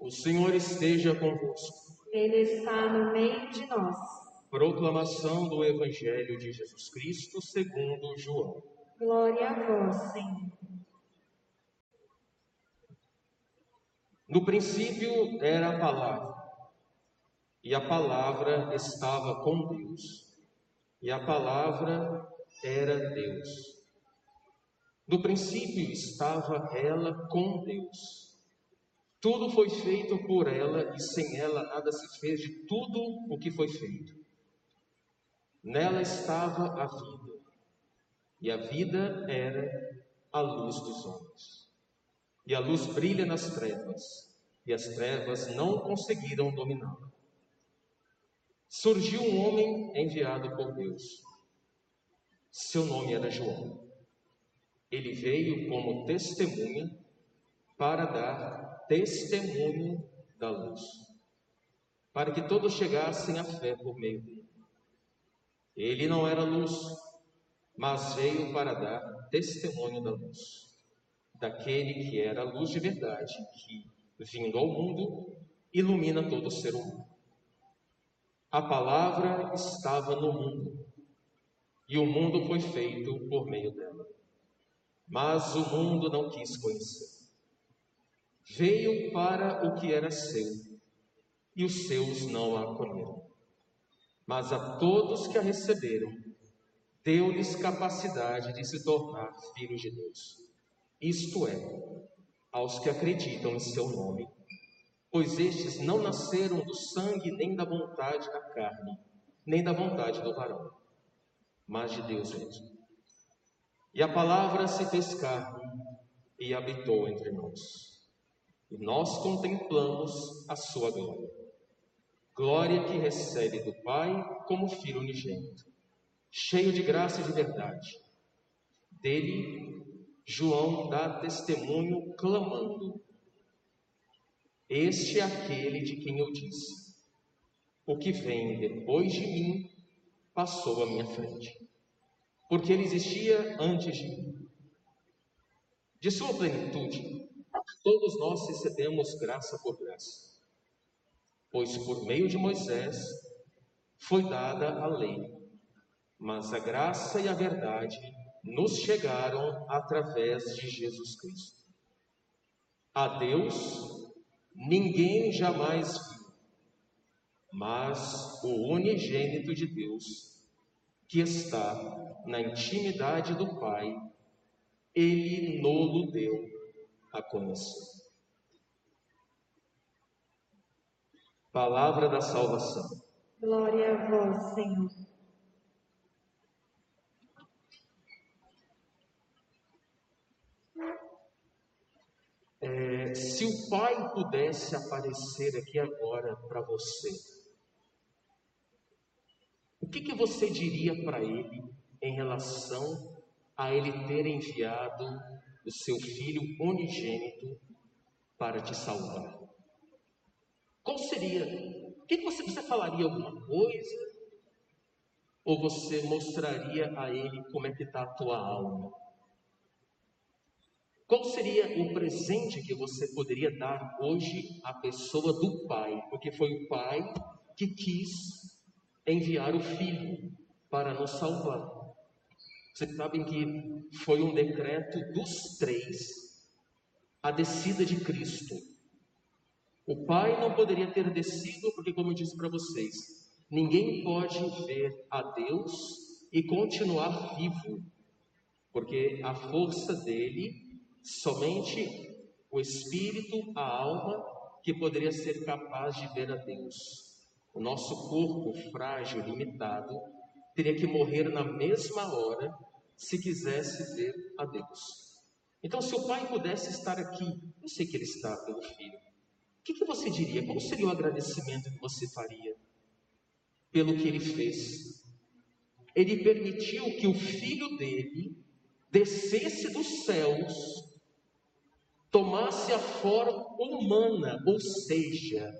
O Senhor esteja convosco. Ele está no meio de nós. Proclamação do Evangelho de Jesus Cristo segundo João. Glória a vós, Senhor. No princípio era a palavra, e a palavra estava com Deus, e a palavra era Deus. No princípio estava ela com Deus. Tudo foi feito por ela e sem ela nada se fez de tudo o que foi feito. Nela estava a vida, e a vida era a luz dos homens. E a luz brilha nas trevas, e as trevas não conseguiram dominá-la. Surgiu um homem enviado por Deus. Seu nome era João. Ele veio como testemunha para dar testemunho da luz, para que todos chegassem à fé por meio dele. Ele não era luz, mas veio para dar testemunho da luz, daquele que era a luz de verdade, que, vindo ao mundo, ilumina todo ser humano. A palavra estava no mundo, e o mundo foi feito por meio dela. Mas o mundo não quis conhecer. Veio para o que era seu, e os seus não a acolheram. Mas a todos que a receberam, deu-lhes capacidade de se tornar filhos de Deus. Isto é, aos que acreditam em seu nome. Pois estes não nasceram do sangue nem da vontade da carne, nem da vontade do varão, mas de Deus mesmo. E a palavra se fez carne e habitou entre nós e nós contemplamos a sua glória. Glória que recebe do Pai como Filho unigênito, cheio de graça e de verdade. Dele, João dá testemunho clamando: Este é aquele de quem eu disse: O que vem depois de mim passou à minha frente, porque ele existia antes de mim. De sua plenitude, Todos nós recebemos graça por graça, pois por meio de Moisés foi dada a lei, mas a graça e a verdade nos chegaram através de Jesus Cristo. A Deus ninguém jamais viu, mas o unigênito de Deus, que está na intimidade do Pai, ele nolo deu a conhecer. Palavra da salvação. Glória a vós, Senhor. É, se o Pai pudesse aparecer aqui agora para você, o que, que você diria para ele em relação a ele ter enviado o seu Filho unigênito para te salvar. Qual seria? O que você, você falaria alguma coisa? Ou você mostraria a ele como é que está a tua alma? Qual seria o presente que você poderia dar hoje à pessoa do Pai? Porque foi o Pai que quis enviar o Filho para nos salvar. Vocês sabem que foi um decreto dos três a descida de Cristo. O Pai não poderia ter descido, porque, como eu disse para vocês, ninguém pode ver a Deus e continuar vivo, porque a força dele, somente o espírito, a alma, que poderia ser capaz de ver a Deus. O nosso corpo frágil, limitado, teria que morrer na mesma hora se quisesse ver a Deus. Então, se o pai pudesse estar aqui, eu sei que ele está pelo filho, o que, que você diria? Qual seria o agradecimento que você faria pelo que ele fez? Ele permitiu que o filho dele descesse dos céus, tomasse a forma humana, ou seja,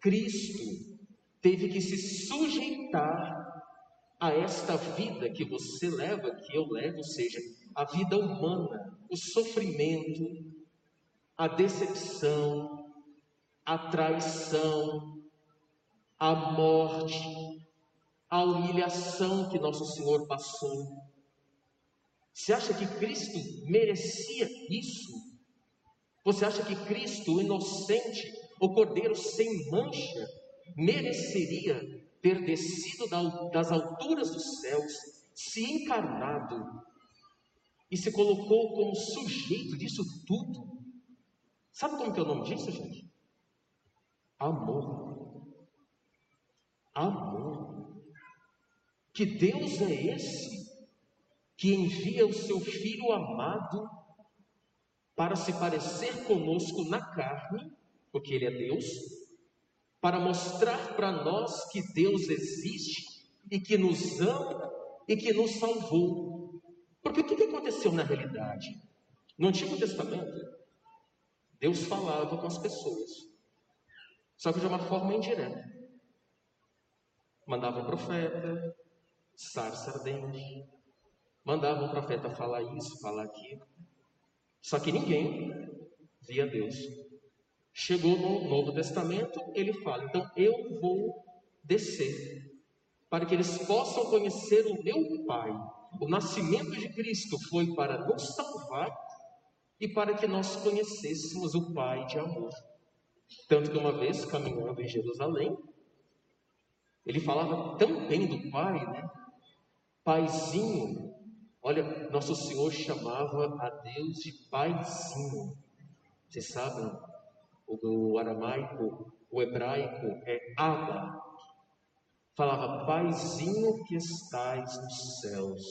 Cristo teve que se sujeitar a esta vida que você leva, que eu levo, ou seja, a vida humana, o sofrimento, a decepção, a traição, a morte, a humilhação que nosso Senhor passou. Você acha que Cristo merecia isso? Você acha que Cristo, o inocente, o Cordeiro sem mancha, mereceria ter descido das alturas dos céus, se encarnado e se colocou como sujeito disso tudo? Sabe como que é o nome disso, gente? Amor. Amor. Que Deus é esse que envia o seu Filho amado para se parecer conosco na carne, porque Ele é Deus, para mostrar para nós que Deus existe e que nos ama e que nos salvou. Porque o que aconteceu na realidade? No Antigo Testamento, Deus falava com as pessoas, só que de uma forma indireta. Mandava um profeta, sarça ardente, mandava um profeta falar isso, falar aquilo. Só que ninguém via Deus. Chegou no Novo Testamento, ele fala: então eu vou descer, para que eles possam conhecer o meu Pai. O nascimento de Cristo foi para nos salvar e para que nós conhecêssemos o Pai de amor. Tanto que uma vez caminhando em Jerusalém, ele falava tão bem do Pai, né? Paizinho. Olha, nosso Senhor chamava a Deus de Paizinho. Vocês sabem, o aramaico, o hebraico é Abba. Falava, Paizinho que estais nos céus.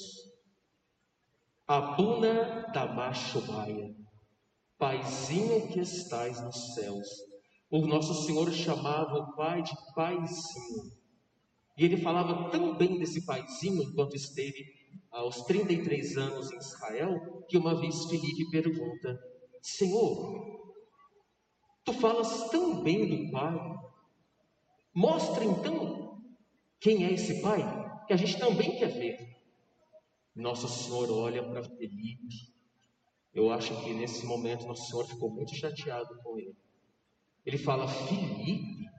Abuna da Machobaia. Paizinho que estais nos céus. O nosso Senhor chamava o Pai de Paizinho. E ele falava tão bem desse Paizinho enquanto esteve aos 33 anos em Israel, que uma vez Felipe pergunta: Senhor, tu falas tão bem do Pai, mostra então quem é esse Pai, que a gente também quer ver. Nosso Senhor olha para Felipe. Eu acho que nesse momento Nosso Senhor ficou muito chateado com ele. Ele fala: Filipe,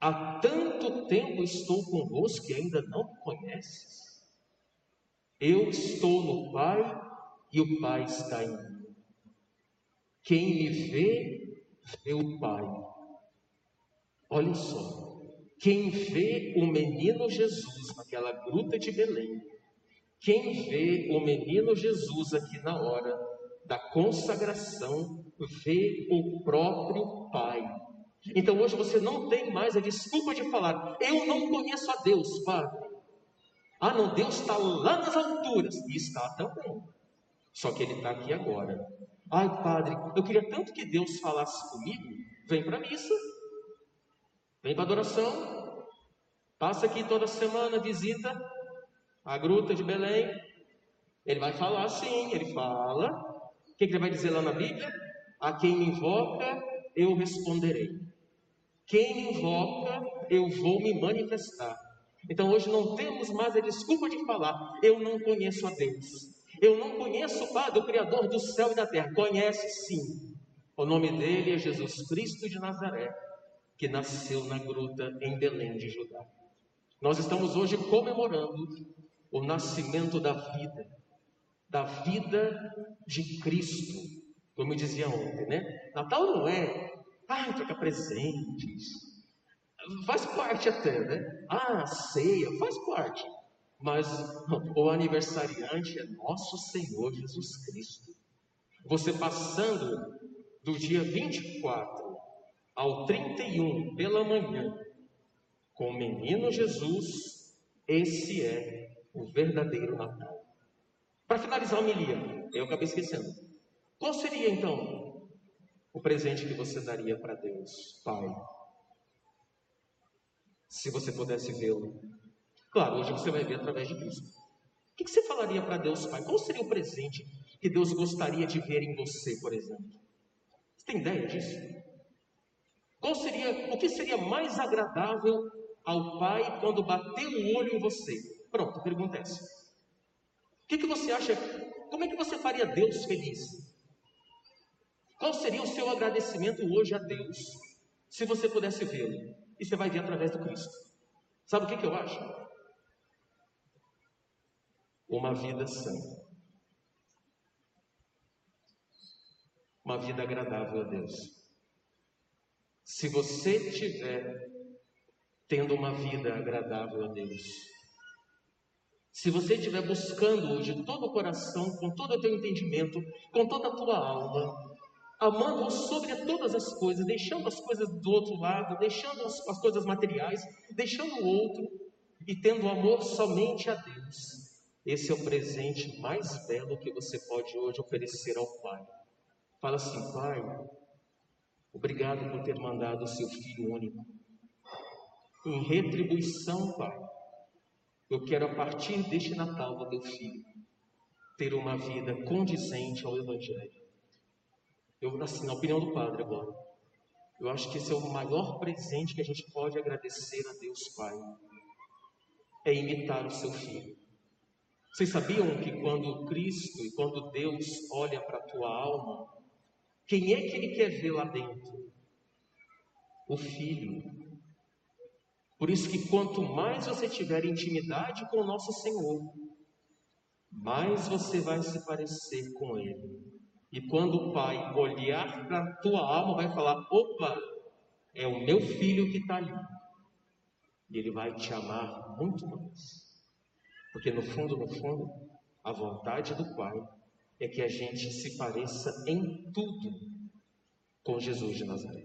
há tanto tempo estou convosco que ainda não me conheces. Eu estou no Pai e o Pai está em mim. Quem me vê, vê o Pai. Olha só, quem vê o menino Jesus naquela gruta de Belém, quem vê o menino Jesus aqui na hora da consagração, vê o próprio Pai. Então hoje você não tem mais a desculpa de falar, eu não conheço a Deus, Padre. Ah, não, Deus está lá nas alturas. E está também. Só que Ele está aqui agora. Ai, Padre, eu queria tanto que Deus falasse comigo. Vem para a missa. Vem para a adoração. Passa aqui toda semana, visita a gruta de Belém. Ele vai falar sim, ele fala. O que, ele vai dizer lá na Bíblia? A quem me invoca, eu responderei. Quem me invoca, eu vou me manifestar. Então hoje não temos mais a desculpa de falar, eu não conheço a Deus. Eu não conheço o Pai, o Criador do céu e da terra. Conhece sim. O nome dele é Jesus Cristo de Nazaré, que nasceu na gruta em Belém de Judá. Nós estamos hoje comemorando o nascimento da vida, da vida de Cristo, como eu dizia ontem, né? Natal não é, ah, trocar presentes, faz parte até, né? Ah, ceia, faz parte. Mas o aniversariante é nosso Senhor Jesus Cristo. Você passando do dia 24 ao 31 pela manhã com o menino Jesus, esse é o verdadeiro Natal. Para finalizar a eu acabei esquecendo. Qual seria então o presente que você daria para Deus, Pai? Se você pudesse vê-lo. Claro, hoje você vai ver através de Cristo. O que você falaria para Deus, Pai? Qual seria o presente que Deus gostaria de ver em você, por exemplo? Você tem ideia disso? Qual seria, o que seria mais agradável ao Pai quando bater o olho em você? Pronto, pergunta é essa. O que, que você acha? Como é que você faria Deus feliz? Qual seria o seu agradecimento hoje a Deus? se você pudesse vê-lo. E você vai ver através do Cristo. Sabe o que, que eu acho? Uma vida santa. Uma vida agradável a Deus. Se você tiver tendo uma vida agradável a Deus, se você estiver buscando de todo o coração, com todo o teu entendimento, com toda a tua alma, amando-o sobre todas as coisas, deixando as coisas do outro lado, deixando as, as coisas materiais, deixando o outro e tendo amor somente a Deus. Esse é o presente mais belo que você pode hoje oferecer ao Pai. Fala assim, Pai, obrigado por ter mandado o seu Filho único. Em retribuição, Pai, eu quero, a partir deste Natal do teu filho, ter uma vida condizente ao Evangelho. Eu, assim, na opinião do Padre agora, eu acho que esse é o maior presente que a gente pode agradecer a Deus Pai. É imitar o seu filho. Vocês sabiam que quando Cristo e quando Deus olha para a tua alma, quem é que Ele quer ver lá dentro? O Filho. Por isso que quanto mais você tiver intimidade com o nosso Senhor, mais você vai se parecer com Ele. E quando o Pai olhar para a tua alma, vai falar: opa, é o meu filho que está ali. E Ele vai te amar muito mais. Porque no fundo, no fundo, a vontade do Pai é que a gente se pareça em tudo com Jesus de Nazaré.